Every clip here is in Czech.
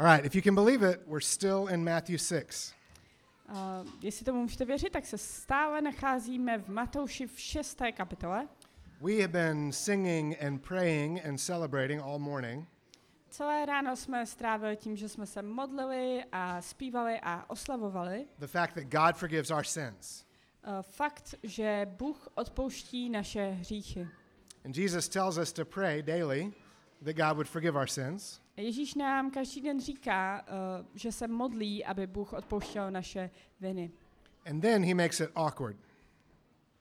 All right, if you can believe it, we're still in Matthew 6. Uh, jestli tomu můžete věřit, tak se stále nacházíme v Matouši v šesté kapitole. We have been singing and praying and celebrating all morning Celé ráno jsme strávili tím, že jsme se modlili a zpívali a oslavovali. the fact that God forgives our sins. Uh, fakt, že Bůh odpouští naše hříchy. And Jesus tells us to pray daily that God would forgive our sins. A Ježíš nám každý den říká, uh, že se modlí, aby Bůh odpouštěl naše viny. And then he makes it awkward.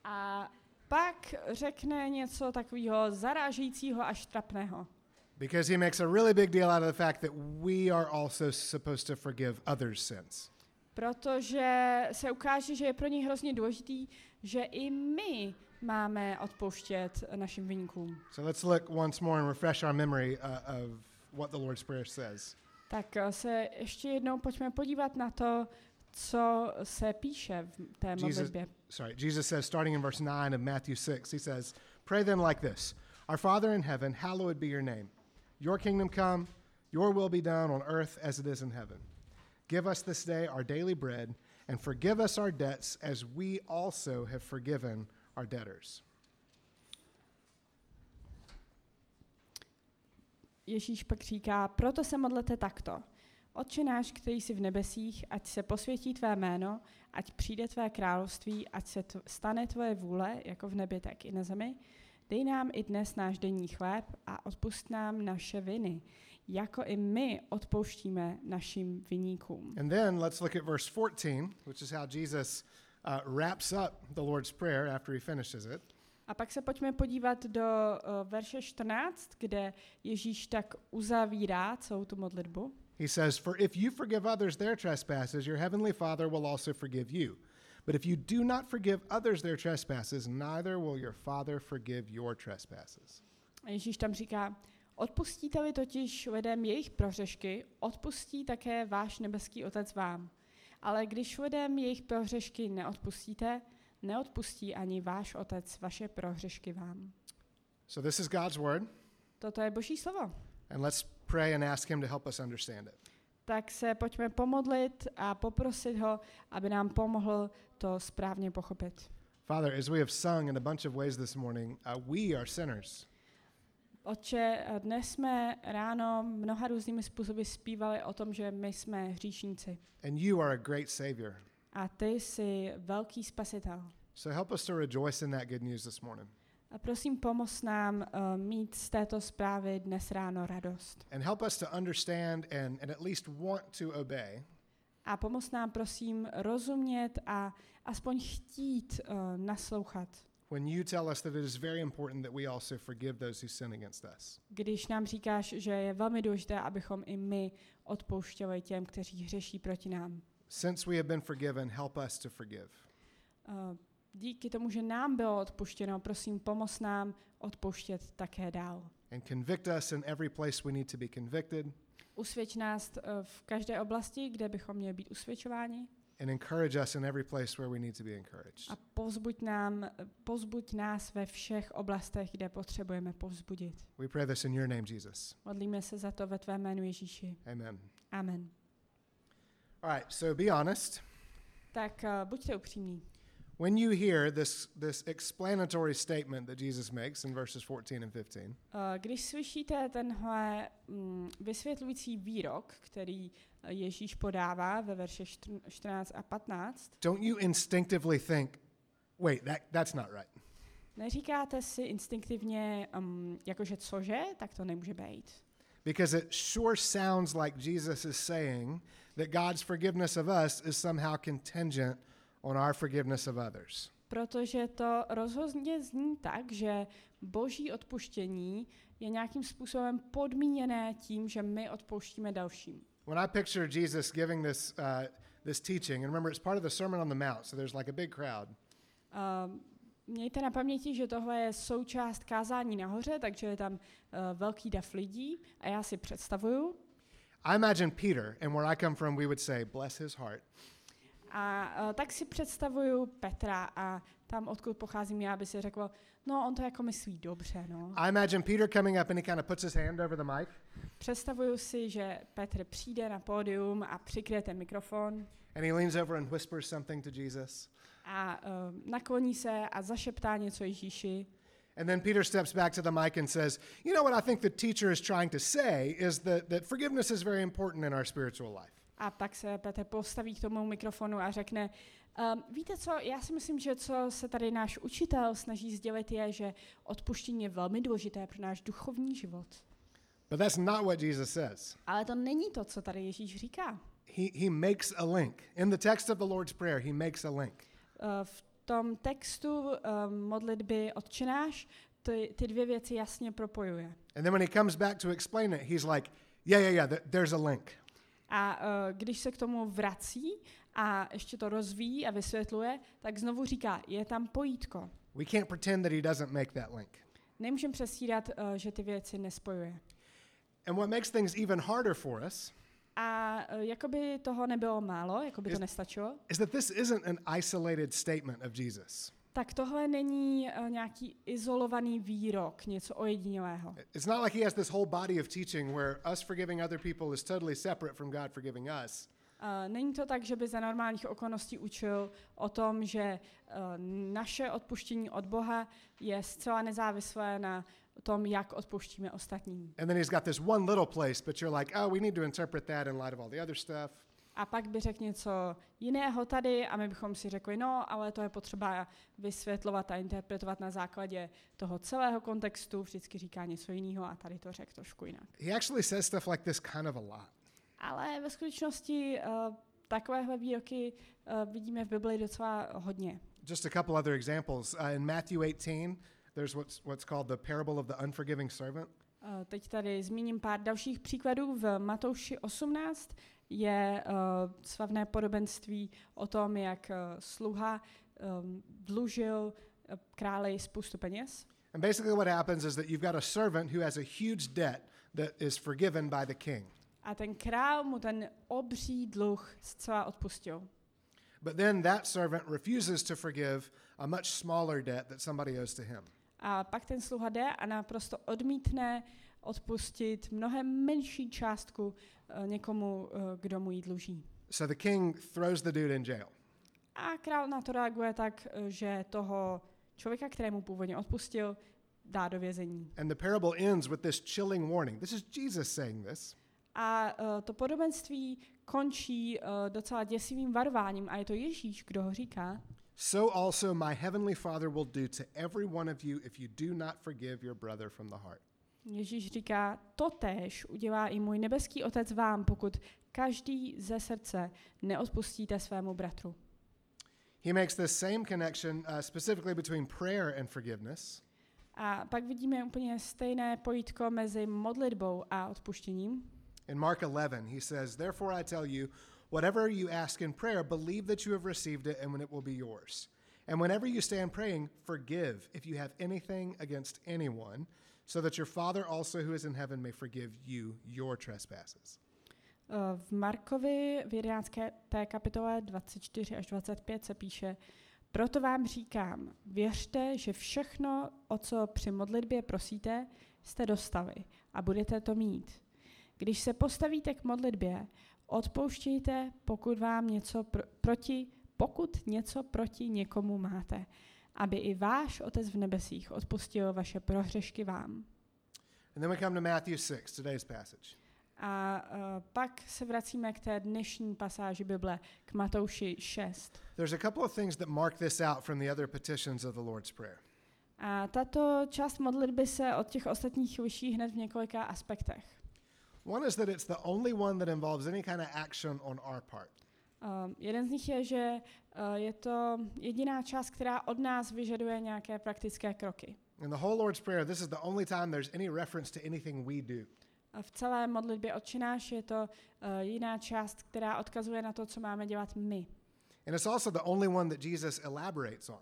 A pak řekne něco takového zarážejícího až trapného. Because he makes a really big deal out of the fact that we are also supposed to forgive others' sins. Protože se ukáže, že je pro něj hrozně důležitý, že i my máme odpouštět našim vyníkům. So let's look once more and refresh our memory uh, of what the Lord's Prayer says. Tak eh, se ještě jednou pojďme podívat na to, co se píše v té Jesus- modlitbě. Sorry, Jesus says, starting in verse 9 of Matthew 6, he says, Pray then like this Our Father in heaven, hallowed be your name. Your kingdom come, your will be done on earth as it is in heaven. Give us this day our daily bread, and forgive us our debts as we also have forgiven our debtors. Ježíš pak říká, proto se modlete takto. Otče náš, který jsi v nebesích, ať se posvětí tvé jméno, ať přijde tvé království, ať se tv- stane tvoje vůle, jako v nebi, tak i na zemi. Dej nám i dnes náš denní chléb a odpust nám naše viny, jako i my odpouštíme našim viníkům. And then let's look at verse 14, which is how Jesus uh, wraps up the Lord's Prayer after he finishes it. A pak se pojďme podívat do uh, verše 14, kde Ježíš tak uzavírá celou tu modlitbu. He says, For if you forgive others their trespasses, your heavenly Father will also forgive you. But if you do not forgive others their trespasses, neither will your Father forgive your trespasses. A Ježíš tam říká, odpustíte-li totiž lidem jejich prohřešky, odpustí také váš nebeský Otec vám. Ale když lidem jejich prohřešky neodpustíte, neodpustí ani váš Otec vaše prohřešky vám. So this is God's word, Toto je Boží slovo. and let's pray and ask Him to help us understand it. Tak se pojďme pomodlit a poprosit ho, aby nám pomohl to správně pochopit. Father, as we have sung in a bunch of ways this morning, uh, we are sinners. Otče, dnes jsme ráno mnoha různými způsoby zpívali o tom, že my jsme hříšníci. And you are a great Savior. A ty jsi velký spasitel. So help us to rejoice in that good news this morning. A prosím, pomoz nám uh, mít z této zprávy dnes ráno radost. And help us to understand and, and at least want to obey A pomoz nám, prosím, rozumět a aspoň chtít uh, naslouchat, when you tell us that it is very important that we also forgive those who sin against us. když nám říkáš, že je velmi důležité, abychom i my odpouštěli těm, kteří hřeší proti nám. Since we have been forgiven, help us to forgive. Uh, díky tomu, že nám bylo odpuštěno, prosím, pomoz nám odpouštět také dál. And convict us in every place we need to be convicted, Usvědč nás uh, v každé oblasti, kde bychom měli být usvědčováni and encourage us in every place where we need to be encouraged. a povzbuď, nám, pozbuď nás ve všech oblastech, kde potřebujeme povzbudit. We pray this in your name, Jesus. Modlíme se za to ve tvém jménu Ježíši. Amen. Amen. All right, so be honest. Tak uh, buďte upřímní. When you hear this, this explanatory statement that Jesus makes in verses 14 and 15, Uh, když slyšíte tenhle mm, vysvětlující výrok, který uh, Ježíš podává ve verše štr- 14 a 15, don't you instinctively think, wait, that, that's not right? neříkáte si instinktivně, um, jakože cože, tak to nemůže být. Because it sure sounds like Jesus is saying that God's forgiveness of us is somehow contingent on our forgiveness of others. Protože to rozhodně zní tak, že boží odpuštění je nějakým způsobem podmíněné tím, že my odpouštíme dalším. When I picture Jesus giving this, uh, this teaching, and remember it's part of the Sermon on the Mount, so there's like a big crowd. Uh, mějte na paměti, že tohle je součást kázání nahoře, takže je tam uh, velký dav lidí a já si představuju. I imagine Peter, and where I come from, we would say, bless his heart. A uh, tak si představuju Petra a tam, odkud pocházím já, by si řekl, no on to jako myslí dobře, no. I imagine Peter coming up and he kind of puts his hand over the mic Představuju si, že Petr přijde na pódium a přikryje ten mikrofon and he leans over and whispers something to Jesus. A uh, nakloní se a zašeptá něco Ježíši. And then Peter steps back to the mic and says, You know what I think the teacher is trying to say is that, that forgiveness is very important in our spiritual life. A pak se Petr postaví k tomu mikrofonu a řekne, um, víte co, já si myslím, že co se tady náš učitel snaží sdělit je, že odpuštění je velmi důležité pro náš duchovní život. But that's not what Jesus says. Ale to není to, co tady Ježíš říká. He, he makes a link. In the text of the Lord's Prayer, he makes a link. Uh, v tom textu um, modlitby odčenáš ty, ty dvě věci jasně propojuje. And then when he comes back to explain it, he's like, Yeah, yeah, yeah, th- there's a link. A uh, když se k tomu vrací a ještě to rozvíjí a vysvětluje, tak znovu říká, je tam pojítko. We can't pretend that he doesn't make that link. Nemůžeme přestírat, uh, že ty věci nespojuje. And what makes things even harder for us A uh, jakoby toho nebylo málo, jakoby to Is- nestačilo, is that this isn't an isolated statement of Jesus. tak tohle není uh, nějaký izolovaný výrok, něco ojedinělého. It's not like he has this whole body of teaching where us forgiving other people is totally separate from God forgiving us. Uh, není to tak, že by za normálních okolností učil o tom, že uh, naše odpuštění od Boha je zcela nezávislé na tom, jak odpouštíme ostatním. And then he's got this one little place, but you're like, oh, we need to interpret that in light of all the other stuff. A pak by řekl něco jiného tady a my bychom si řekli, no, ale to je potřeba vysvětlovat a interpretovat na základě toho celého kontextu, vždycky říká něco jiného a tady to řekl trošku jinak. He actually says stuff like this kind of a lot. Ale ve skutečnosti uh, takovéhle výroky uh, vidíme v Bibli docela hodně. Just a couple other examples. Uh, in Matthew 18, there's what's, what's called the parable of the unforgiving servant. Uh, teď tady zmíním pár dalších příkladů. V Matouši 18 je uh, slavné podobenství o tom, jak uh, sluha um, dlužil uh, králi spoustu peněz. And basically, what happens is that you've got a servant who has a huge debt that is forgiven by the king. A ten král mu ten obří dluh zcela odpustil. But then that servant refuses to forgive a much smaller debt that somebody owes to him. A pak ten sluha jde a naprosto odmítne odpustit mnohem menší částku uh, někomu, uh, kdo mu ji dluží. So the king throws the dude in jail. A král na to reaguje tak, uh, že toho člověka, kterému původně odpustil, dá do vězení. And the parable ends with this chilling warning. This is Jesus saying this. A uh, to podobenství končí uh, docela děsivým varováním a je to Ježíš, kdo ho říká. So also my heavenly Father will do to every one of you if you do not forgive your brother from the heart. Ježíš říká, to též udělá i můj nebeský otec vám, pokud každý ze srdce neodpustíte svému bratru. He makes this same connection uh, specifically between prayer and forgiveness. A pak vidíme úplně stejné pojítko mezi modlitbou a odpuštěním. In Mark 11, he says, Therefore I tell you, whatever you ask in prayer, believe that you have received it and when it will be yours. And whenever you stand praying, forgive if you have anything against anyone, so that your Father also who is in heaven may forgive you your trespasses. Uh, V Markovi v 11. té kapitole 24 až 25 se píše, proto vám říkám, věřte, že všechno, o co při modlitbě prosíte, jste dostali a budete to mít. Když se postavíte k modlitbě, odpouštějte, pokud vám něco pr- proti, pokud něco proti někomu máte, aby i váš Otec v nebesích odpustil vaše prohřešky vám. And then we come to Matthew 6, today's passage. A uh, pak se vracíme k té dnešní pasáži Bible, k Matouši 6. There's a couple of things that mark this out from the other petitions of the Lord's Prayer. A tato část modlitby se od těch ostatních liší hned v několika aspektech. One is that it's the only one that involves any kind of action on our part. Um, jeden z nich je, že uh, je to jediná část, která od nás vyžaduje nějaké praktické kroky. In the whole Lord's Prayer, this is the only time there's any reference to anything we do. A v celé modlitbě odčináš je to uh, jiná část, která odkazuje na to, co máme dělat my. And it's also the only one that Jesus elaborates on.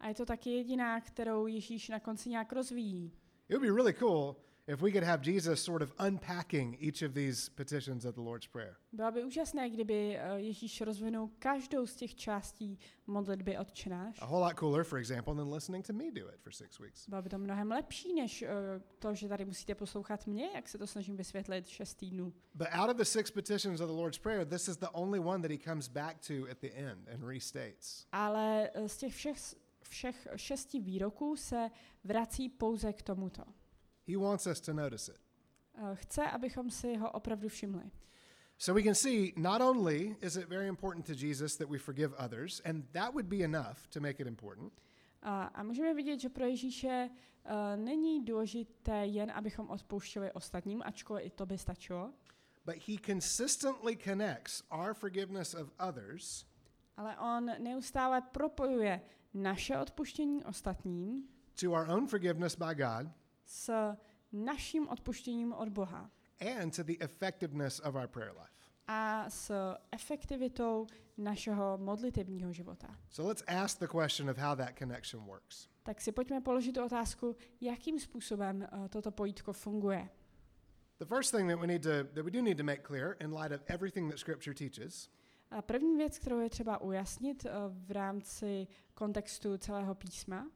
A je to taky jediná, kterou Ježíš na konci nějak rozvíjí. It would be really cool if we could have Jesus sort of unpacking each of these petitions of the Lord's Prayer. Bylo by úžasné, kdyby eh, Ježíš rozvinul každou z těch částí modlitby Otčenáš. A whole lot cooler, for example, than listening to me do it for six weeks. Bylo by to mnohem lepší, než uh, to, že tady musíte poslouchat mě, jak se to snažím vysvětlit šest týdnů. But out of the six petitions of the Lord's Prayer, this is the only one that he comes back to at the end and restates. Ale eh, z těch všech, všech šesti výroků se vrací pouze k tomuto. He wants us to notice it. Eh, Chce, abychom si ho opravdu všimli. So we can see not only is it very important to Jesus that we forgive others, and that would be enough to make it important, A, a můžeme vidět, že pro Ježíše uh, není důležité jen, abychom odpouštěli ostatním, ačkoliv i to by stačilo, but he consistently connects our forgiveness of others ale on neustále propojuje naše odpuštění ostatním to our own forgiveness by God s naším odpuštěním od Boha and to the effectiveness of our prayer life. a s efektivitou našeho modlitevního života. So let's ask the question of how that connection works. Tak si pojďme položit tu otázku, jakým způsobem uh, toto pojítko funguje. The first thing that we need to that we do need to make clear in light of everything that scripture teaches A první věc, kterou je třeba ujasnit uh, v rámci kontextu celého písma,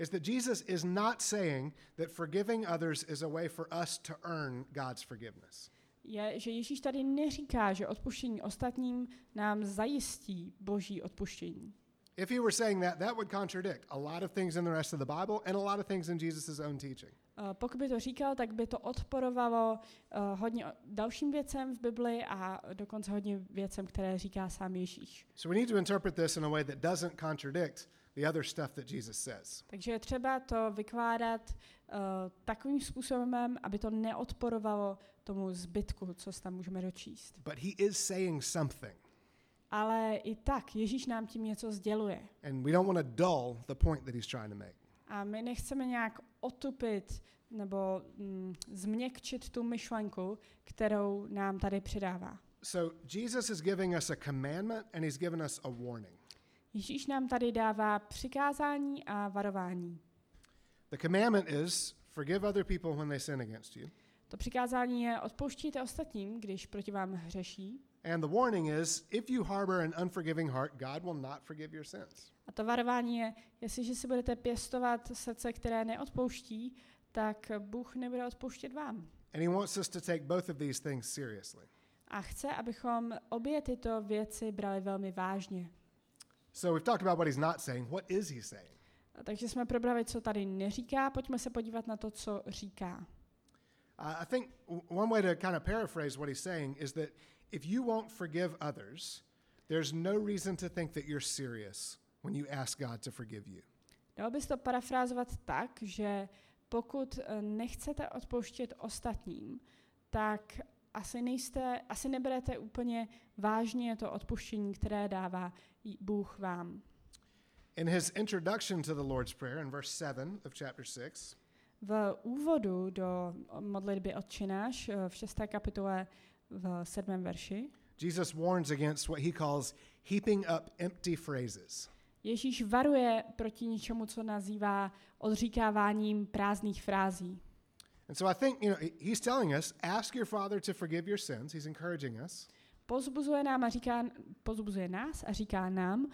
is that Jesus is not saying that forgiving others is a way for us to earn God's forgiveness. je, že Ježíš tady neříká, že odpuštění ostatním nám zajistí boží odpuštění. If he were saying that, that would contradict a lot of things in the rest of the Bible and a lot of things in Jesus' own teaching. Uh, Pokud by to říkal, tak by to odporovalo uh, hodně dalším věcem v Bibli a dokonce hodně věcem, které říká sám Ježíš. So we need to interpret this in a way that doesn't contradict the other stuff that Jesus says. Takže je třeba to vykládat uh, takovým způsobem, aby to neodporovalo tomu zbytku, co tam můžeme dočíst. But he is saying something, Ale i tak Ježíš nám tím něco sděluje. and we don't want to dull the point that he's trying to make. A my nechceme nějak otupit nebo mm, změkčit tu myšlenku, kterou nám tady předává. So Jesus is giving us a commandment and he's given us a warning. Ježíš nám tady dává přikázání a varování. The commandment is forgive other people when they sin against you. To přikázání je odpouštíte ostatním, když proti vám hřeší. And the warning is if you harbor an unforgiving heart, God will not forgive your sins. A to varování je, jestliže si budete pěstovat srdce, které neodpouští, tak Bůh nebude odpouštět vám. And he wants us to take both of these things seriously. A chce, abychom obě tyto věci brali velmi vážně. So we've talked about what he's not saying. What is he saying? Takže jsme probrali, co tady neříká, pojďme se podívat na to, co říká. Uh, I think one way to kind of paraphrase what he's saying is that if you won't forgive others, there's no reason to think that you're serious when you ask God to forgive you. Dalo bys to parafrázovat tak, že pokud eh, nechcete odpouštět ostatním, tak asi, nejste, asi neberete úplně vážně to odpuštění, které dává Bůh vám. In his introduction to the Lord's Prayer in verse 7 of chapter 6, V úvodu do modlitby Otčináš eh, v 6. kapitole v 7. verši Jesus warns against what he calls heaping up empty phrases. Ježíš varuje proti něčemu, co nazývá odříkáváním prázdných frází. And so I think, you know, he's telling us, ask your father to forgive your sins. He's encouraging us. Pozbuzuje, nám a říká, pozbuzuje nás a říká nám, uh,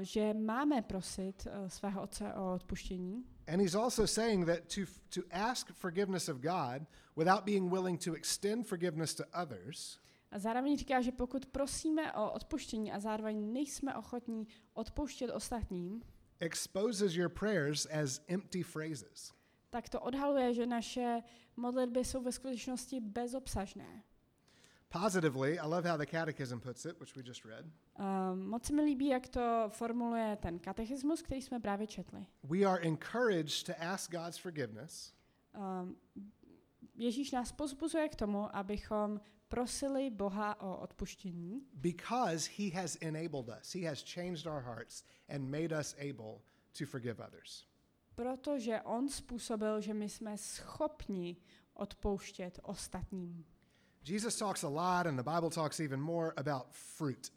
že máme prosit uh, svého otce o odpuštění. And he's also saying that to, to ask forgiveness of God without being willing to extend forgiveness to others A zároveň říká, že pokud prosíme o odpuštění a zároveň nejsme ochotní odpouštět ostatním, exposes your prayers as empty phrases. tak to odhaluje, že naše modlitby jsou ve skutečnosti bezobsažné. Positively, I love how the Catechism puts it, which we just read. Um, moc se mi líbí, jak to formuluje ten katechismus, který jsme právě četli. We are encouraged to ask God's forgiveness Um, Ježíš nás pozbuzuje k tomu, abychom prosili Boha o odpuštění, because He has enabled us. He has changed our hearts and made us able to forgive others. protože On způsobil, že my jsme schopni odpouštět ostatním. Jesus talks a lot, and the Bible talks even more about fruit.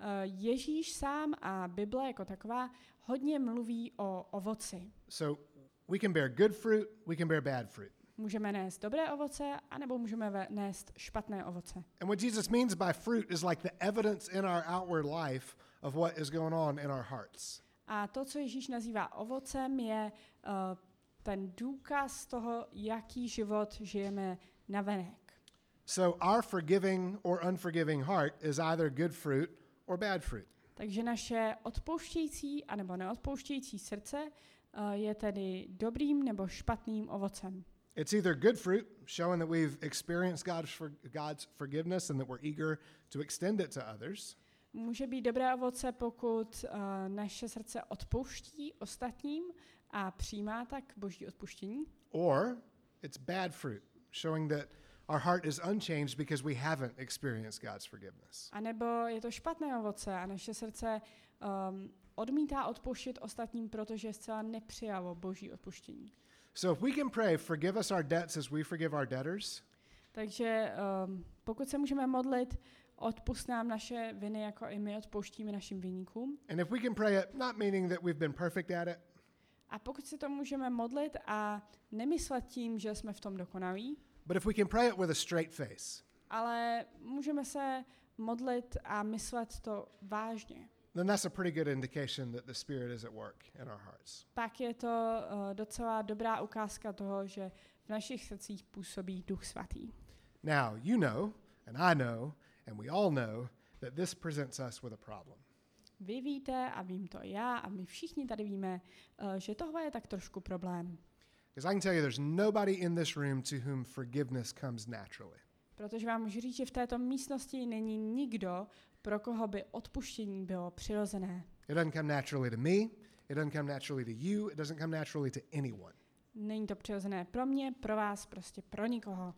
Uh, Ježíš sám a Bible jako taková hodně mluví o ovoci. So we can bear good fruit, we can bear bad fruit. Můžeme nést dobré ovoce, anebo můžeme nést špatné ovoce. And what Jesus means by fruit is like the evidence in our outward life of what is going on in our hearts. A to, co Ježíš nazývá ovocem, je uh, ten důkaz toho, jaký život žijeme navenek. So our forgiving or unforgiving heart is either good fruit or bad fruit. Takže naše odpouštějící anebo neodpouštějící srdce uh, je tedy dobrým nebo špatným ovocem. It's either good fruit, showing that we've experienced God's, for, God's forgiveness and that we're eager to extend it to others, Může být dobré ovoce, pokud uh, naše srdce odpouští ostatním a přijímá tak boží odpuštění. or it's bad fruit, showing that our heart is unchanged because we haven't experienced God's forgiveness. A nebo je to špatné ovoce a naše srdce um, odmítá odpouštět ostatním, protože zcela nepřijalo boží odpuštění. So if we can pray, forgive us our debts as we forgive our debtors, Takže um, pokud se můžeme modlit, odpust nám naše viny, jako i my odpouštíme našim viníkům. and if we can pray it, not meaning that we've been perfect at it, A pokud se to můžeme modlit a nemyslet tím, že jsme v tom dokonalí, but if we can pray it with a straight face, ale můžeme se modlit a myslet to vážně, then that's a pretty good indication that the Spirit is at work in our hearts. pak je to uh, docela dobrá ukázka toho, že v našich srdcích působí Duch Svatý. Now, you know, and I know, and we all know that this presents us with a problem. Vy víte a vím to já a my všichni tady víme, uh, že tohle je tak trošku problém. Because I can tell you there's nobody in this room to whom forgiveness comes naturally. Protože vám můžu říct, že v této místnosti není nikdo, pro koho by odpuštění bylo přirozené. It doesn't come naturally to me, it doesn't come naturally to you, it doesn't come naturally to anyone. Není to přirozené pro mě, pro vás, prostě pro nikoho.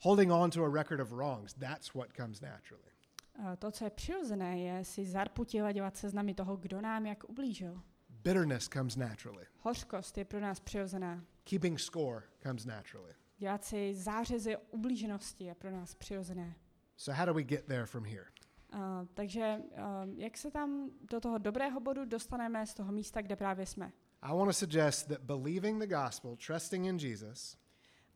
Holding on to a record of wrongs, that's what comes naturally. Eh, To, co je přirozené, je si zarputit a dělat seznamy toho, kdo nám jak ublížil. Bitterness comes naturally. Hořkost je pro nás přirozená. Keeping score comes naturally. Dělat si zářezy ublíženosti je pro nás přirozené. So, how do we get there from here? Uh, takže uh, jak se tam do toho dobrého bodu dostaneme z toho místa, kde právě jsme? I want to suggest that believing the gospel, trusting in Jesus,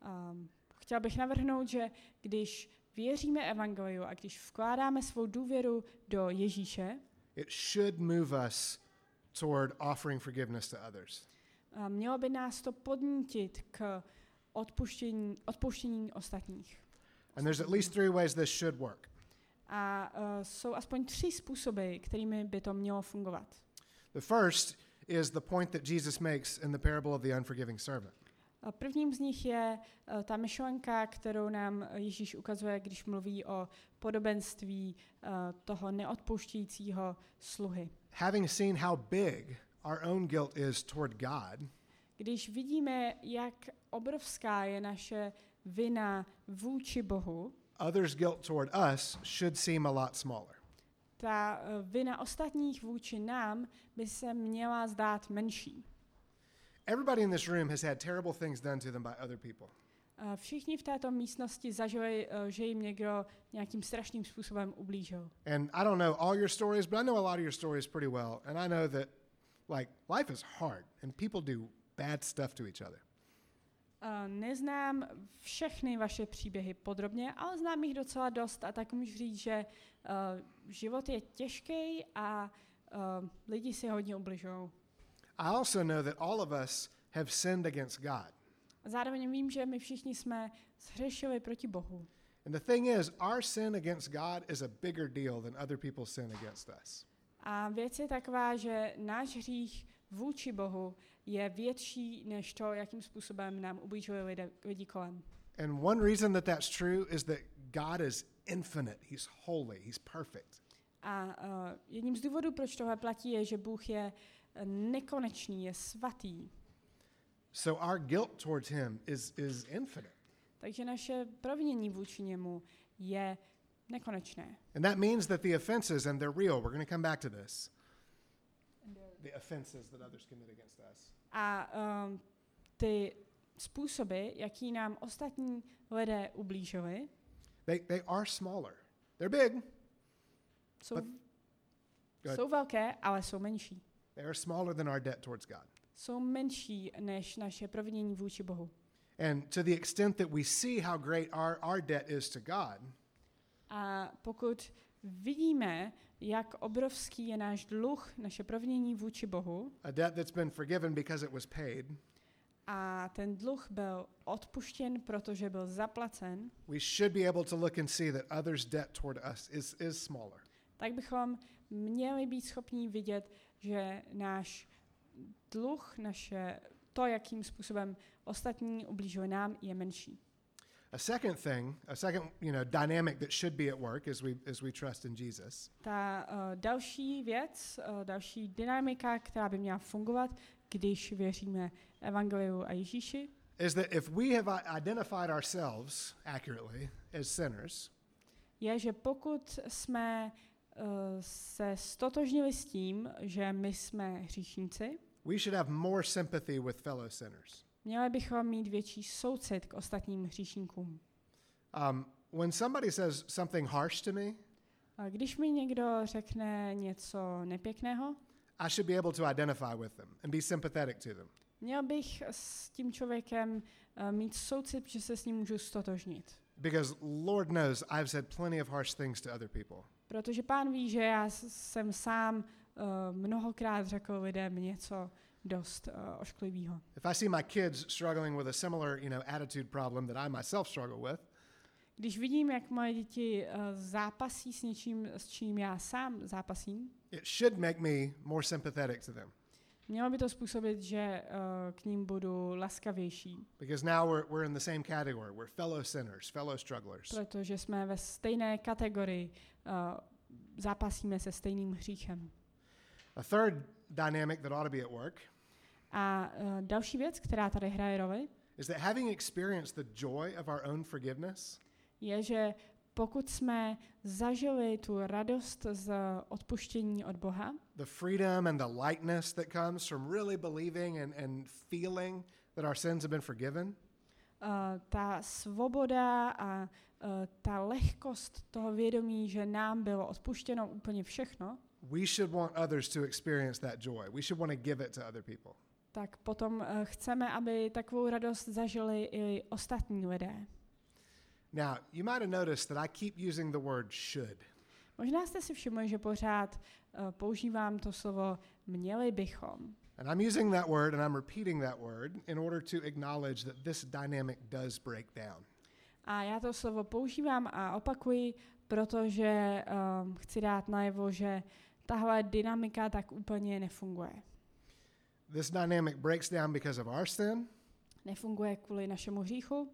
Um, chtěl bych navrhnout, že když věříme evangeliu a když vkládáme svou důvěru do Ježíše, it should move us toward offering forgiveness to others. uh, mělo by nás to podnítit k odpuštění, odpuštění ostatních. And there's at least three ways this should work. A uh, jsou aspoň tři způsoby, kterými by to mělo fungovat. The first is the point that Jesus makes in the parable of the unforgiving servant. A Prvním z nich je uh, ta myšlenka, kterou nám Ježíš ukazuje, když mluví o podobenství uh, toho neodpouštějícího sluhy. Having seen how big our own guilt is toward God, Když vidíme, jak obrovská je naše vina vůči Bohu, others' guilt toward us should seem a lot smaller. ta uh, vina ostatních vůči nám by se měla zdát menší. Everybody in this room has had terrible things done to them by other people. Všichni v této místnosti zažili, uh, že jim někdo nějakým strašným způsobem ublížil. And I don't know all your stories, but I know a lot of your stories pretty well. And I know that, like, life is hard and people do bad stuff to each other. Uh, Neznám všechny vaše příběhy podrobně, ale znám jich docela dost a tak můžu říct, že uh, život je těžký a uh, lidi si hodně ubližují. I also know that all of us have sinned against God. Zároveň vím, že my všichni jsme zhřešili proti Bohu. And the thing is, our sin against God is a bigger deal than other people's sin against us. A věc je taková, že náš hřích vůči Bohu je větší než to, jakým způsobem nám ublížili lidé, lidi kolem. And one reason that that's true is that God is infinite, He's holy, He's perfect. A uh, jedním z důvodů, proč tohle platí, je, že Bůh je nekonečný, je svatý. So our guilt towards Him is, is infinite. Takže naše provinění vůči němu je nekonečné. And that means that the offenses, and they're real, we're going to come back to this, the offenses that others commit against us, A um, ty způsoby, jaký nám ostatní lidé ublížili, they, they are smaller. They're big, jsou, But- jsou velké, ale jsou menší. they are smaller than our debt towards God. Jsou menší než naše provinění vůči Bohu. And to the extent that we see how great our, our debt is to God, A pokud vidíme, jak obrovský je náš dluh, naše provinění vůči Bohu, a debt that's been forgiven because it was paid, a ten dluh byl odpuštěn, protože byl zaplacen, we should be able to look and see that others' debt toward us is, is smaller. tak bychom měli být schopni vidět, že náš dluh, naše to, jakým způsobem ostatní ubližují nám, je menší. A second thing, a second you know, dynamic that should be at work as we, as we trust in Jesus Ta uh, další věc, uh, další dynamika, která by měla fungovat, když věříme Evangeliu a Ježíši, is that if we have identified ourselves accurately as sinners, je, že pokud jsme uh, se stotožnili s tím, že my jsme hříšníci, we should have more sympathy with fellow sinners. měli bychom mít větší soucit k ostatním hříšníkům. Um, when somebody says something harsh to me, A když mi někdo řekne něco nepěkného, I should be able to identify with them and be sympathetic to them. měl bych s tím člověkem uh, mít soucit, že se s ním můžu stotožnit. Because Lord knows I've said plenty of harsh things to other people. Protože pán ví, že já jsem sám mnohokrát řekl lidem něco dost uh, ošklivého. If I see my kids struggling with a similar, you know, attitude problem that I myself struggle with, Když vidím, jak moje děti uh, zápasí s něčím, s čím já sám zápasím, it should make me more sympathetic to them. mělo by to způsobit, že uh, k ním budu laskavější, Because now we're, we're in the same category. We're fellow sinners, fellow strugglers. protože jsme ve stejné kategorii, uh, zápasíme se stejným hříchem. A third dynamic that ought to be at work A uh, další věc, která tady hraje roli, is that having experienced the joy of our own forgiveness, je, že pokud jsme zažili tu radost z odpuštění od Boha, the freedom and the lightness that comes from really believing and, and feeling that our sins have been forgiven, uh, ta svoboda a uh, ta lehkost toho vědomí, že nám bylo odpuštěno úplně všechno, we should want others to experience that joy. We should want to give it to other people. tak potom uh, chceme, aby takovou radost zažili i ostatní lidé. Now, you might have noticed that I keep using the word should. Možná jste si všimli, že pořád uh, používám to slovo měli bychom. And I'm using that word and I'm repeating that word in order to acknowledge that this dynamic does break down. A já to slovo používám a opakuji, protože um, chci dát najevo, že tahle dynamika tak úplně nefunguje. This dynamic breaks down because of our sin, Nefunguje kvůli našemu hříchu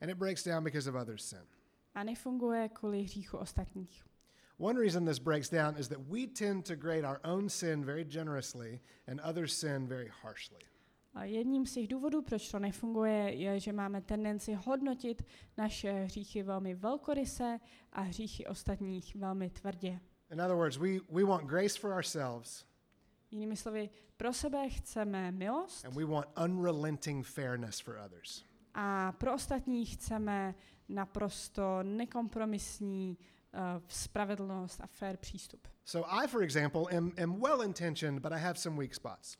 and it breaks down because of others' sin. a nefunguje kvůli hříchu ostatních. One reason this breaks down is that we tend to grade our own sin very generously and others' sin very harshly. A jedním z těch důvodů, proč to nefunguje, je, že máme tendenci hodnotit naše hříchy velmi velkoryse a hříchy ostatních velmi tvrdě. In other words, we, we want grace for ourselves Jinými slovy, pro sebe chceme milost and we want unrelenting fairness for others. a pro ostatní chceme naprosto nekompromisní uh, spravedlnost a fair přístup. So I, for example, am, am well intentioned, but I have some weak spots.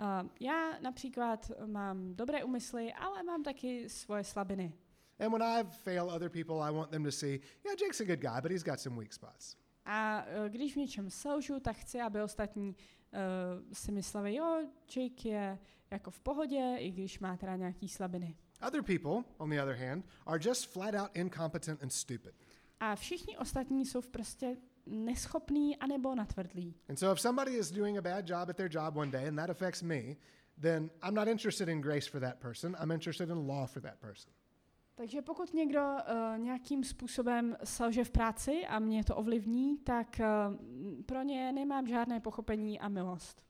Uh, já například mám dobré úmysly, ale mám taky svoje slabiny. And when I fail other people, I want them to see, yeah, Jake's a good guy, but he's got some weak spots. A uh, když v něčem selžu, tak chci, aby ostatní uh, si mysleli, jo, Jake je jako v pohodě, i když má teda nějaký slabiny. Other people, on the other hand, are just flat out incompetent and stupid. A všichni ostatní jsou prostě neschopní anebo natvrdlí. And so if somebody is doing a bad job at their job one day and that affects me, then I'm not interested in grace for that person. I'm interested in law for that person. Takže pokud někdo uh, nějakým způsobem selže v práci a mě to ovlivní, tak uh, pro ně nemám žádné pochopení a milost.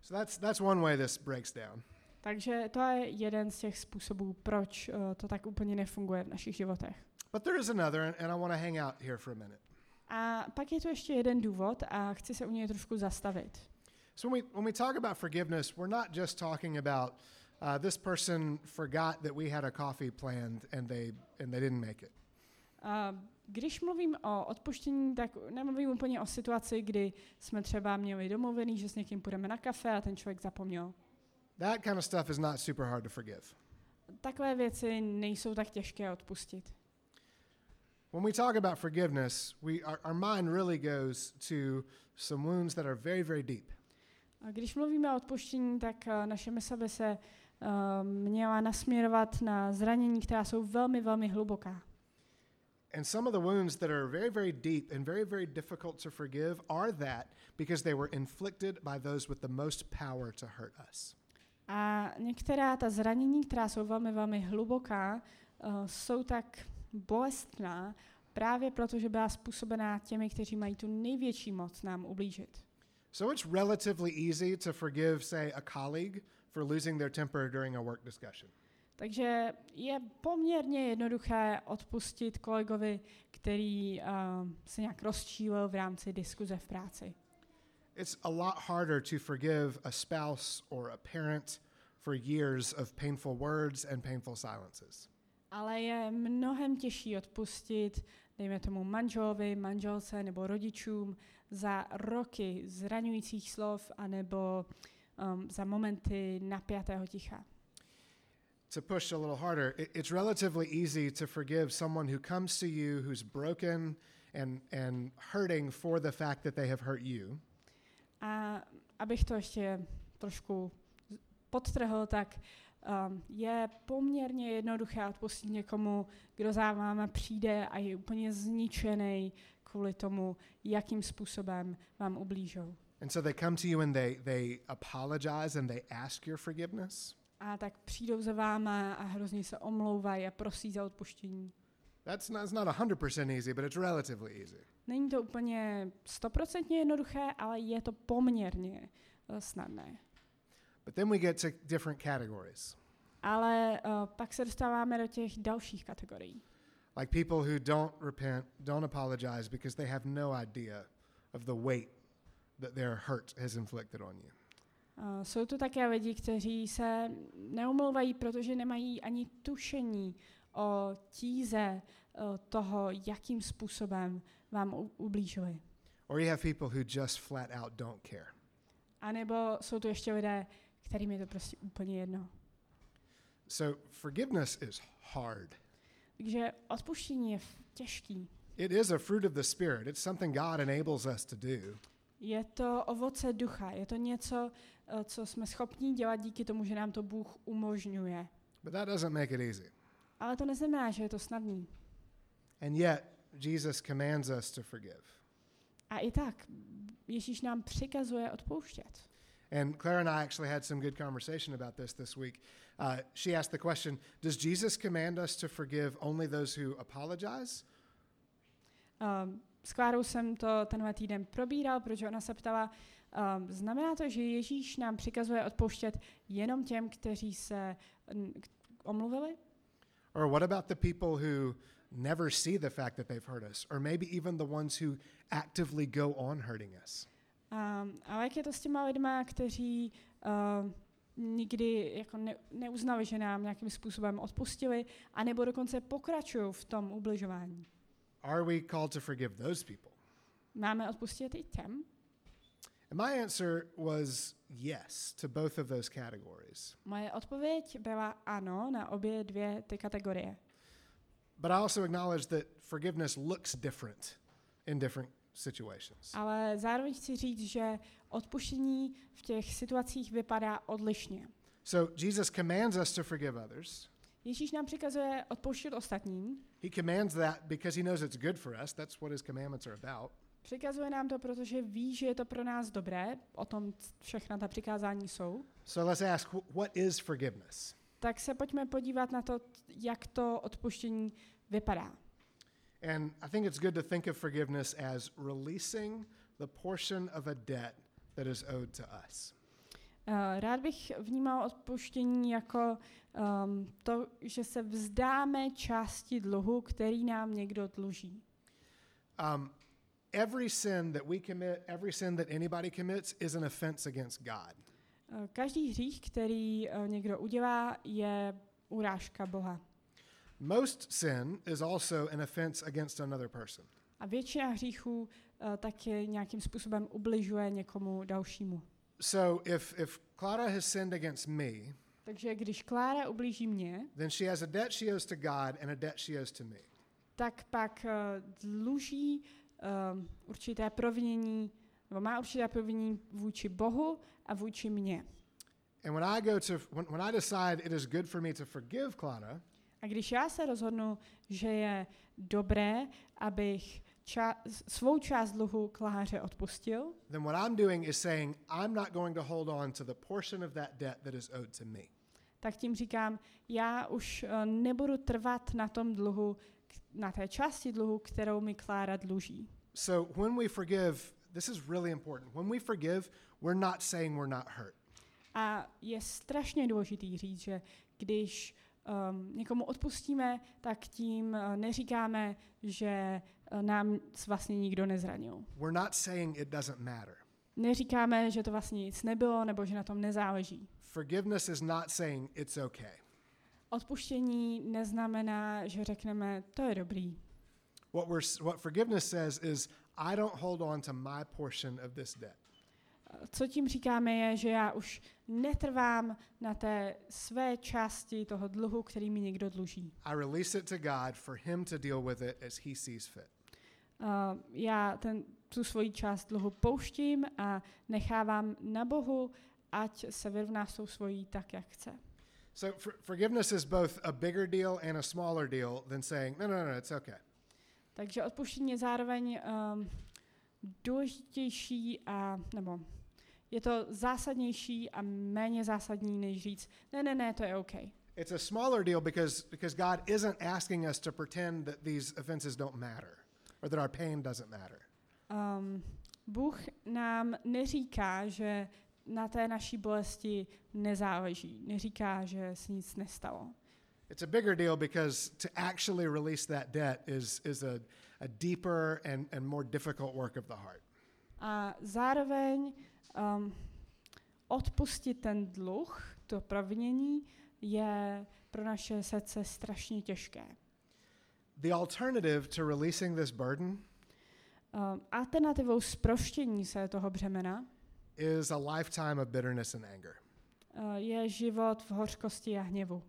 So that's, that's one way this breaks down. Takže to je jeden z těch způsobů, proč uh, to tak úplně nefunguje v našich životech. But there is another, and, and I want to hang out here for a minute. A pak je tu ještě jeden důvod a chci se u něj trošku zastavit. So when we, when we talk about forgiveness, we're not just talking about uh, this person forgot that we had a coffee planned and they, and they didn't make it. A když mluvím o odpuštění, tak nemluvím úplně o situaci, kdy jsme třeba měli domluvený, že s někým půjdeme na kafe a ten člověk zapomněl. That kind of stuff is not super hard to forgive. takové věci nejsou tak těžké odpustit. When we talk about forgiveness, we, our, our mind really goes to some wounds that are very, very deep. A když mluvíme o odpuštění, tak eh, naše mysl se uh, měla nasměrovat na zranění, která jsou velmi, velmi hluboká. And some of the wounds that are very, very deep and very, very difficult to forgive are that because they were inflicted by those with the most power to hurt us. A některá ta zranění, která jsou velmi, velmi hluboká, uh, jsou tak bolestná právě proto, že byla způsobená těmi, kteří mají tu největší moc nám ublížit. So it's relatively easy to forgive, say, a colleague for losing their temper during a work discussion. Takže je poměrně jednoduché odpustit kolegovi, který uh, se nějak rozčílil v rámci diskuze v práci. It's a lot harder to forgive a spouse or a parent for years of painful words and painful silences. Ale je mnohem těžší odpustit, dejme tomu manželovi, manželce nebo rodičům za roky zraňujících slov anebo um, za momenty napjatého ticha. To push a little harder, it, it's relatively easy to forgive someone who comes to you who's broken and, and hurting for the fact that they have hurt you. A abych to ještě trošku podtrhl, tak um, je poměrně jednoduché odpustit někomu, kdo za váma přijde a je úplně zničený kvůli tomu, jakým způsobem vám ublížou. And so they come to you and they, they apologize and they ask your forgiveness. A tak přijdou za váma a hrozně se omlouvají a prosí za odpuštění. That's not, it's not 100% easy, but it's relatively easy. Není to úplně stoprocentně jednoduché, ale je to poměrně uh, snadné. But then we get to different categories, Ale uh, pak se dostáváme do těch dalších kategorií. like people who don't repent, don't apologize because they have no idea of the weight that their hurt has inflicted on you. Uh, jsou tu také lidi, kteří se neomlouvají, protože nemají ani tušení o tíze uh, toho, jakým způsobem vám u- ublížili. Or you have people who just flat out don't care. A nebo jsou tu ještě lidé, kterým je to prostě úplně jedno. So forgiveness is hard. Takže odpuštění je těžký. It is a fruit of the Spirit, it's something God enables us to do. Je to ovoce ducha, je to něco, uh, co jsme schopni dělat díky tomu, že nám to Bůh umožňuje. But that doesn't make it easy. Ale to neznamená, že je to snadný. And yet, Jesus commands us to forgive. A i tak, Ježíš nám přikazuje odpouštět. And Claire and I actually had some good conversation about this this week. Uh, she asked the question Does Jesus command us to forgive only those who apologize? Um, s Klárou jsem to tenhle týden probíral, protože ona se ptala, um, znamená to, že Ježíš nám přikazuje odpouštět jenom těm, kteří se omluvili? Or what about the people who never see the fact that they've hurt us? Or maybe even the ones who actively go on hurting us? Um, ale jak je to s těma lidma, kteří um, nikdy jako ne, neuznali, že nám nějakým způsobem odpustili, anebo dokonce pokračují v tom ubližování? Are we called to forgive those people? Máme odpustit i těm? And my answer was yes to both of those categories. Moje odpověď byla ano na obě dvě ty kategorie. But I also acknowledge that forgiveness looks different in different situations. Ale zároveň chci říct, že odpuštění v těch situacích vypadá odlišně. So Jesus commands us to forgive others. Ježíš nám přikazuje odpouštět ostatním. He commands that because he knows it's good for us. That's what his commandments are about. Přikazuje nám to, protože ví, že je to pro nás dobré. O tom všechna ta přikázání jsou. So let's ask wh- what is forgiveness? Tak se pojďme podívat na to, jak to odpuštění vypadá. And I think it's good to think of forgiveness as releasing the portion of a debt that is owed to us. Eh, Rád bych vnímal odpuštění jako um, to, že se vzdáme části dluhu, který nám někdo dluží. Um, every sin that we commit, every sin that anybody commits, is an offense against God. Eh, Každý hřích, který eh, někdo udělá, je urážka Boha. Most sin is also an offense against another person. A většina hříchů uh, taky nějakým způsobem ubližuje někomu dalšímu. So if, if Clara has sinned against me, Takže když Klára ublíží mě, then she has a debt she owes to God and a debt she owes to me. tak pak uh, dluží um, určité provinění, nebo má určité provinění vůči Bohu a vůči mně. And when I go to when, when I decide it is good for me to forgive Clara, A když já se rozhodnu, že je dobré, abych ča- svou část dluhu Kláře odpustil, then what I'm doing is saying I'm not going to hold on to the portion of that debt that is owed to me. tak tím říkám, já už uh, nebudu trvat na tom dluhu, k- na té části dluhu, kterou mi Klára dluží. So when we forgive, this is really important. When we forgive, we're not saying we're not hurt. A je strašně důležitý říct, že když um, někomu odpustíme, tak tím uh, neříkáme, že nám vlastně nikdo nezranil. We're not saying it doesn't matter. Neříkáme, že to vlastně nic nebylo nebo že na tom nezáleží. Forgiveness is not saying it's okay. Odpuštění neznamená, že řekneme, to je dobrý. What we're what forgiveness says is I don't hold on to my portion of this debt. Co tím říkáme je, že já už netrvám na té své části toho dluhu, který mi někdo dluží. I release it to God for him to deal with it as he sees fit. Uh, já ten, tu svoji část dluhu pouštím a nechávám na Bohu, ať se vyrovná s tou svojí tak, jak chce. So for, forgiveness is both a bigger deal and a smaller deal than saying no no no, no it's okay. Takže odpuštění je zároveň um, důležitější a, nebo je to zásadnější a méně zásadní, než říct, ne, ne, ne, to je OK. It's a smaller deal because because God isn't asking us to pretend that these offenses don't matter or that our pain doesn't matter. Um, Bůh nám neříká, že na té naší bolesti nezáleží. Neříká, že se nic nestalo. It's a bigger deal because to actually release that debt is, is a, a deeper and, and more difficult work of the heart. A zároveň um, odpustit ten dluh, to provinění, je pro naše srdce strašně těžké. The alternative to releasing this burden Um, alternativou zproštění se toho břemena is a lifetime of bitterness and anger. uh, je život v hořkosti a hněvu.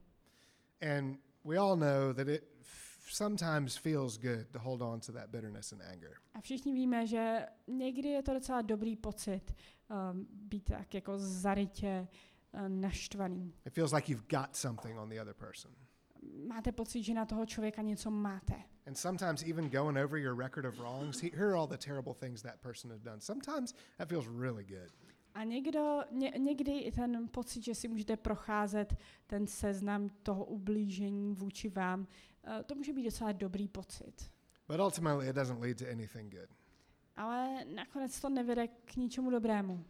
And we all know that it sometimes feels good to hold on to that bitterness and anger. A všichni víme, že někdy je to docela dobrý pocit um, být tak jako zarytě uh, naštvaný. It feels like you've got something on the other person. Máte pocit, že na toho člověka něco máte. And sometimes even going over your record of wrongs, he- here are all the terrible things that person has done. Sometimes that feels really good. A někdo, ně, někdy i ten pocit, že si můžete procházet ten seznam toho ublížení vůči vám, uh, to může být docela dobrý pocit. But ultimately, it doesn't lead to anything good. Ale nakonec to nevede k ničemu dobrému.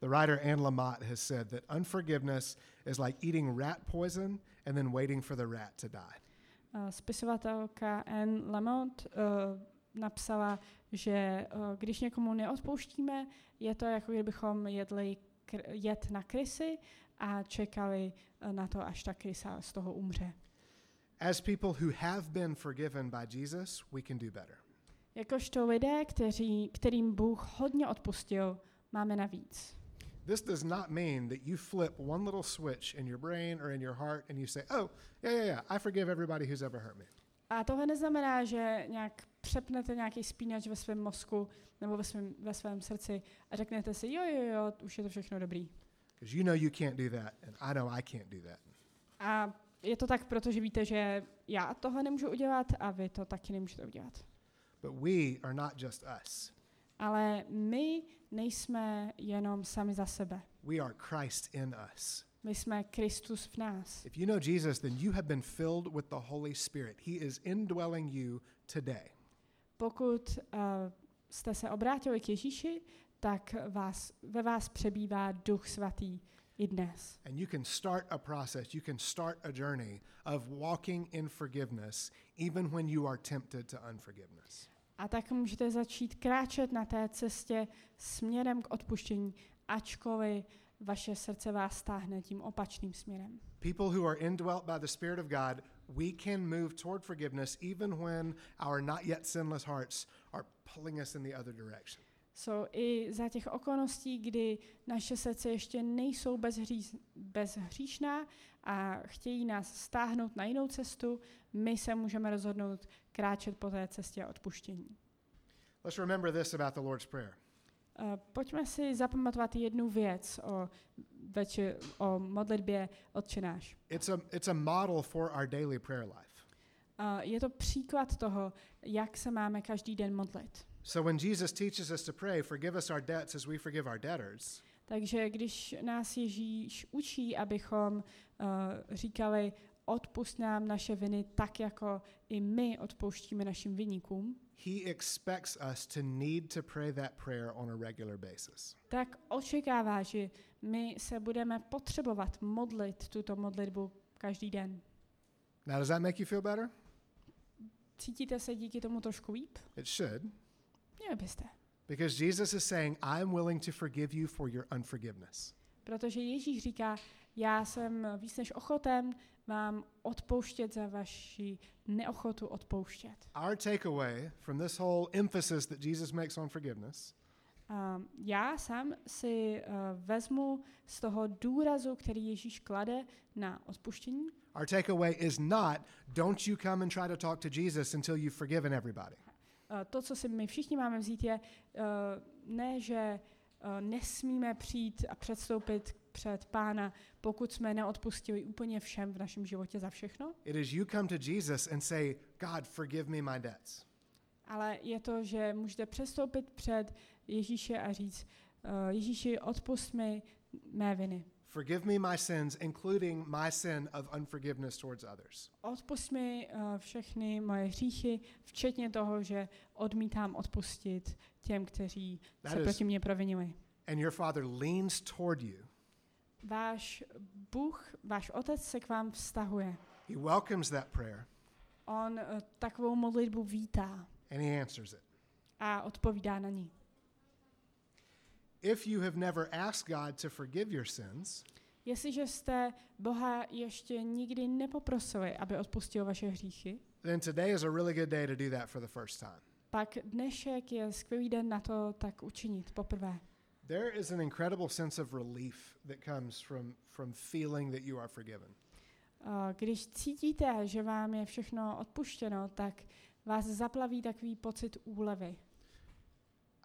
The writer Anne Lamott has said that unforgiveness is like eating rat poison and then waiting for the rat to die. Uh, Spisovatelka Anne Lamont uh, napsala, že uh, když někomu neodpouštíme, je to jako kdybychom jedli kr- jed na krysy a čekali uh, na to, až ta krysa z toho umře. As people who have been forgiven by Jesus, we can do better. Jakožto lidé, kteří, kterým Bůh hodně odpustil, máme navíc. This does not mean that you flip one little switch in your brain or in your heart and you say, oh, yeah, yeah, yeah, I forgive everybody who's ever hurt me. A tohle neznamená, že nějak přepnete nějaký spínač ve svém mozku nebo ve svém, ve svém srdci a řeknete si, jo, jo, jo, už je to všechno dobrý. You know you can't do that, and I know I can't do that. A je to tak, protože víte, že já tohle nemůžu udělat a vy to taky nemůžete udělat. But we are not just us, Ale my nejsme jenom sami za sebe. we are Christ in us. My jsme Kristus v nás. If you know Jesus, then you have been filled with the Holy Spirit. He is indwelling you today. Pokud uh, jste se obrátili k Ježíši, tak vás, ve vás přebývá Duch Svatý i dnes. And you can start a process, you can start a journey of walking in forgiveness, even when you are tempted to unforgiveness. A tak můžete začít kráčet na té cestě směrem k odpuštění, ačkoliv vaše srdce vás stáhne tím opačným směrem. People who are indwelt by the Spirit of God, we can move toward forgiveness even when our not yet sinless hearts are pulling us in the other direction. jsou i za těch okolností, kdy naše srdce ještě nejsou bezhří, bezhříšná a chtějí nás stáhnout na jinou cestu, my se můžeme rozhodnout kráčet po té cestě odpuštění. Let's remember this about the Lord's Prayer. Uh, pojďme si zapamatovat jednu věc o, večer, o modlitbě Otčenáš. It's a, it's a model for our daily prayer life. Uh, je to příklad toho, jak se máme každý den modlit. So when Jesus teaches us to pray, forgive us our debts as we forgive our debtors, Takže když nás Ježíš učí, abychom uh, říkali, odpust nám naše viny tak, jako i my odpouštíme našim viníkům, he expects us to need to pray that prayer on a regular basis. tak očekává, že my se budeme potřebovat modlit tuto modlitbu každý den. Now, does that make you feel better? Cítíte se díky tomu trošku líp? It should. Měli byste. Because Jesus is saying, I am willing to forgive you for your unforgiveness. Protože Ježíš říká, já jsem víc než ochoten vám odpouštět za vaši neochotu odpouštět. Our takeaway from this whole emphasis that Jesus makes on forgiveness Um, já sám si uh, vezmu z toho důrazu, který Ježíš klade na odpuštění. Our takeaway is not don't you come and try to talk to Jesus until you've forgiven everybody. Uh, to, co si my všichni máme vzít, je uh, ne, že uh, nesmíme přijít a předstoupit před Pána, pokud jsme neodpustili úplně všem v našem životě za všechno, It is you come to Jesus and say, God, forgive me my debts. ale je to, že můžete přestoupit před Ježíše a říct, uh, Ježíši, odpust mi mé viny. Forgive me my sins, including my sin of unforgiveness towards others. Odpust mi uh, všechny moje hříchy, včetně toho, že odmítám odpustit těm, kteří That se is- proti mně provinili. And your Father leans toward you. Váš Bůh, váš Otec se k vám vztahuje. He welcomes that prayer On uh, takovou modlitbu vítá and He answers it. a odpovídá na ní. If you have never asked God to forgive your sins, Jestliže jste Boha ještě nikdy nepoprosili, aby odpustil vaše hříchy, then today is a really good day to do that for the first time. pak dnešek je skvělý den na to tak učinit poprvé. There is an incredible sense of relief that comes from, from feeling that you are forgiven. Když cítíte, že vám je všechno odpuštěno, tak vás zaplaví takový pocit úlevy.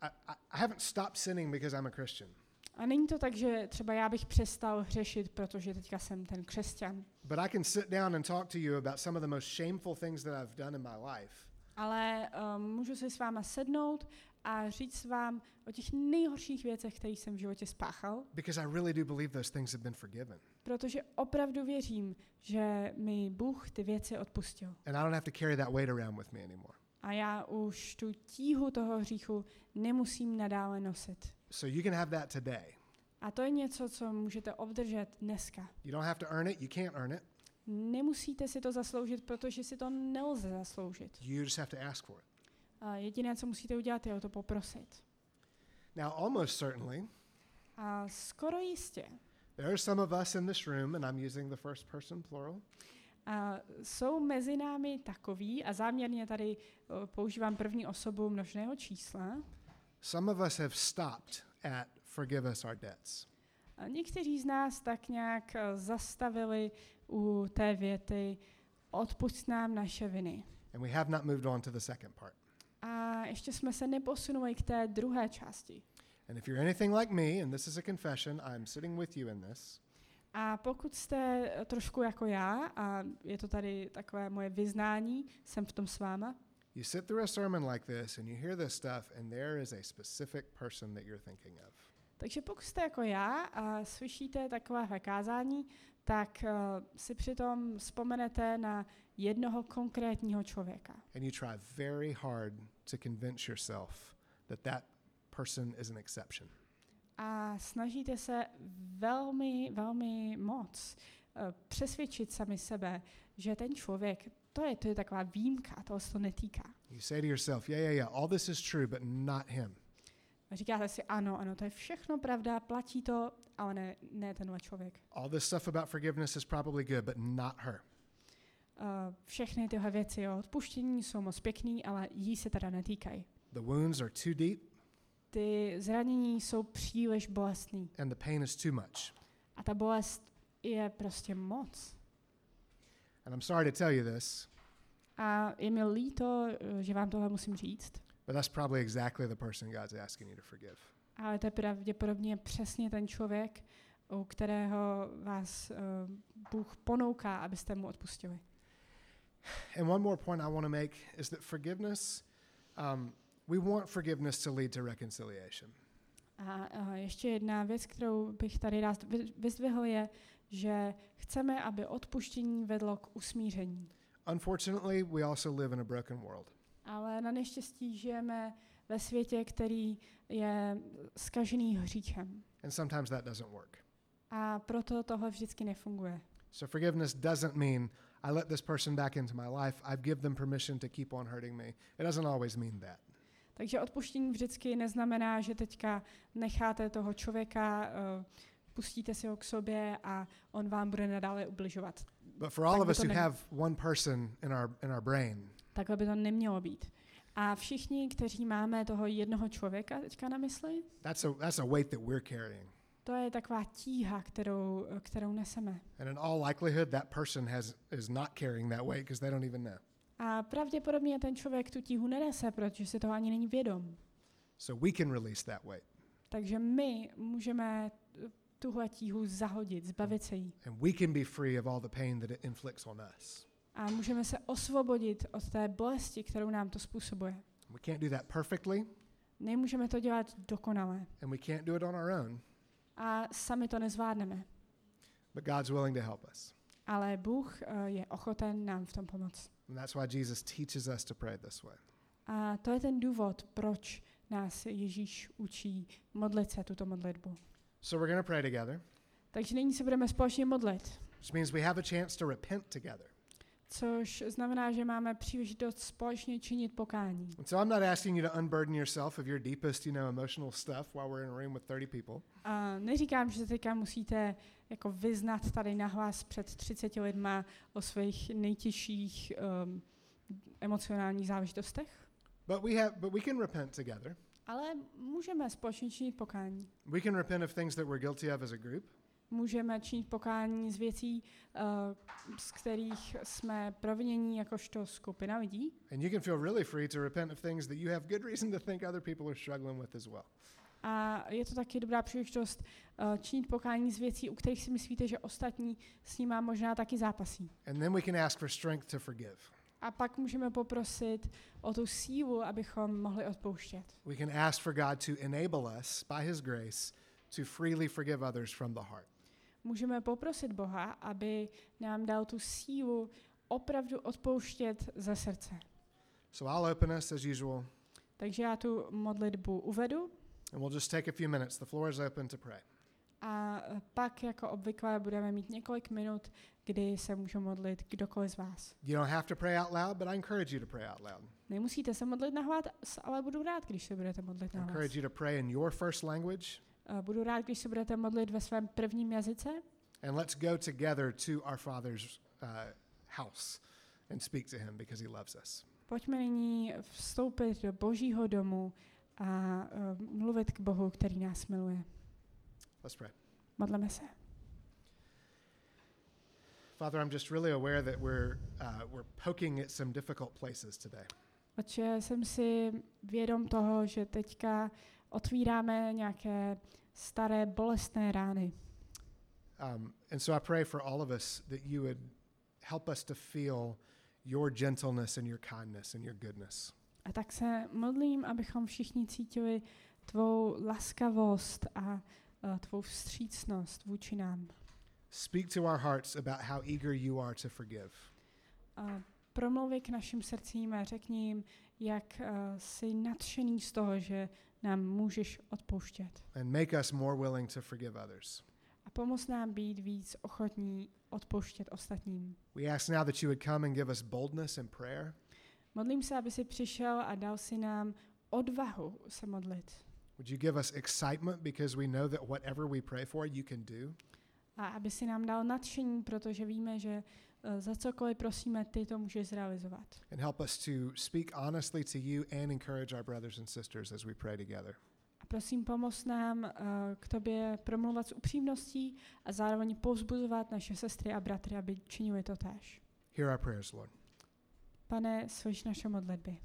I, I, haven't stopped sinning because I'm a Christian, A není to tak, že třeba já bych přestal hřešit, protože teďka jsem ten křesťan. but I can sit down and talk to you about some of the most shameful things that I've done in my life. Ale um, můžu si s váma sednout a říct vám o těch nejhorších věcech, které jsem v životě spáchal, Because I really do believe those things have been forgiven. protože opravdu věřím, že mi Bůh ty věci odpustil. And I don't have to carry that weight around with me anymore. A já už tu tíhu toho hříchu nemusím nadále nosit. So you can have that today. A to je něco, co můžete obdržet dneska. You don't have to earn it, you can't earn it. Nemusíte si to zasloužit, protože si to nelze zasloužit. You just have to ask for it. A jediné, co musíte udělat, je o to poprosit. Now, almost certainly, A skoro jistě. there are some of us in this room, and I'm using the first person plural, A jsou mezi námi takový, a záměrně tady o, používám první osobu množného čísla, some of us have stopped at forgive us our debts. a někteří z nás tak nějak eh, zastavili u té věty odpust nám naše viny. And we have not moved on to the second part. A ještě jsme se neposunuli k té druhé části. And if you're anything like me, and this is a confession, I'm sitting with you in this. A pokud jste trošku jako já, a je to tady takové moje vyznání, jsem v tom s váma, You sit through a sermon like this and you hear this stuff, and there is a specific person that you're thinking of. takže pokud jste jako já a slyšíte takové kázání, tak uh, si přitom vzpomenete na jednoho konkrétního člověka. And you try very hard to convince yourself that that person is an exception. A snažíte se velmi, velmi moc uh, přesvědčit sami sebe, že ten člověk, to je, to je taková výjimka, toho se to netýká. You say to yourself, yeah, yeah, yeah, all this is true, but not him. A říkáte si, ano, ano, to je všechno pravda, platí to, ale ne, ne tenhle člověk. All this stuff about forgiveness is probably good, but not her. Uh, všechny tyhle věci o odpuštění jsou moc pěkný, ale jí se teda netýkají. The wounds are too deep, ty zranění jsou příliš bolestný. and the pain is too much. A ta bolest je prostě moc. And I'm sorry to tell you this, A je mi líto, eh, že vám tohle musím říct, but that's probably exactly the person God's asking you to forgive. ale to je pravděpodobně přesně ten člověk, u kterého vás uh, Bůh ponouká, abyste mu odpustili. And one more point I want to make is that forgiveness, um, we want forgiveness to lead to reconciliation. A uh, ještě jedna věc, kterou bych tady rád vy- vyzdvihl, je, že chceme, aby odpuštění vedlo k usmíření. Unfortunately, we also live in a broken world. Ale na neštěstí žijeme ve světě, který je skažený hříchem. And sometimes that doesn't work. A proto tohle vždycky nefunguje. So forgiveness doesn't mean I let this person back into my life. I've given them permission to keep on hurting me. It doesn't always mean that. Takže odpuštění vždycky neznamená, že teďka necháte toho člověka, uh, pustíte si ho k sobě a on vám bude nadále ubližovat. But for all Tak of us who ne- have one person in our in our brain, Takhle by to nemělo být. A všichni, kteří máme toho jednoho člověka teďka na mysli, that's a that's a weight that we're carrying. To je taková tíha, kterou, kterou neseme. And in all likelihood, that person has is not carrying that weight because they don't even know. A pravděpodobně ten člověk tu tíhu nenese, protože si toho ani není vědom. So we can release that weight, Takže my můžeme tuhle tíhu zahodit, zbavit se jí. and we can be free of all the pain that it inflicts on us. A můžeme se osvobodit od té bolesti, kterou nám to způsobuje. We can't do that perfectly, Nemůžeme to dělat dokonale. and we can't do it on our own. A sami to nezvládneme. But God's willing to help us, Ale Bůh eh, je ochoten nám v tom pomoct. and that's why Jesus teaches us to pray this way. A to je ten důvod, proč nás Ježíš učí modlit se tuto modlitbu. So we're going to pray together, Takže nyní se budeme společně modlit, which means we have a chance to repent together. Což znamená, že máme příležitost společně činit pokání. So I'm not asking you to unburden yourself of your deepest, you know, emotional stuff while we're in a room with 30 people. A neříkám, že se teďka musíte jako vyznat tady nahlas před 30 lidma o svých nejtěžších um, emocionálních záležitostech, But we have but we can repent together. ale můžeme společně činit pokání. We can repent of things that we're guilty of as a group. Můžeme činit pokání z věcí, uh, z kterých jsme provinění jakožto skupina lidí. And you can feel really free to repent of things that you have good reason to think other people are struggling with as well. A je to taky dobrá příležitost uh, činit pokání z věcí, u kterých si myslíte, že ostatní s nimi možná taky zápasí. And then we can ask for strength to forgive. A pak můžeme poprosit o tu sílu, abychom mohli odpouštět. We can ask for God to enable us by his grace to freely forgive others from the heart. Můžeme poprosit Boha, aby nám dal tu sílu opravdu odpouštět ze srdce. So I'll open us as usual, Takže já tu modlitbu uvedu and we'll just take a few minutes. The floor is open to pray. a pak jako obvykle budeme mít několik minut, kdy se může modlit kdokoliv z vás. You don't have to pray out loud, but I encourage you to pray out loud. Nemusíte se modlit nahlas, ale budu rád, když se budete modlit I nahlas. encourage you to pray in your first language, Budu rád, když se budete modlit ve svém prvním jazyce and let's go together to our Father's uh, house and speak to him because he loves us. Pojďme nyní vstoupit do Božího domu a uh, mluvit k Bohu, který nás miluje. Let's pray. Modleme se. Father, I'm just really aware that we're, uh, we're poking at some difficult places today. Otče, jsem si vědom toho, že teďka otvíráme nějaké staré bolestné rány. Um, and so I pray for all of us that you would help us to feel your gentleness and your kindness and your goodness. A tak se modlím, abychom všichni cítili tvou laskavost a uh, tvou vstřícnost vůči nám. Speak to our hearts about how eager you are to forgive. A promluvi k našim srdcím a řekni jim, jak uh, jsi nadšený z toho, že nám můžeš odpouštět. and make us more willing to forgive others. A pomoz nám být víc ochotní odpouštět ostatním. We ask now that you would come and give us boldness in prayer. Modlím se, aby si přišel a dal si nám odvahu se modlit. Would you give us excitement because we know that whatever we pray for, you can do? A aby si nám dal nadšení, protože víme, že za cokoliv prosíme, ty to můžeš zrealizovat. And help us to speak honestly to you and encourage our brothers and sisters as we pray together. A prosím, pomoz nám uh, k tobě promluvat s upřímností a zároveň povzbuzovat naše sestry a bratry, aby činili to též. Hear our prayers, Lord. Pane, slyš naše modlitby.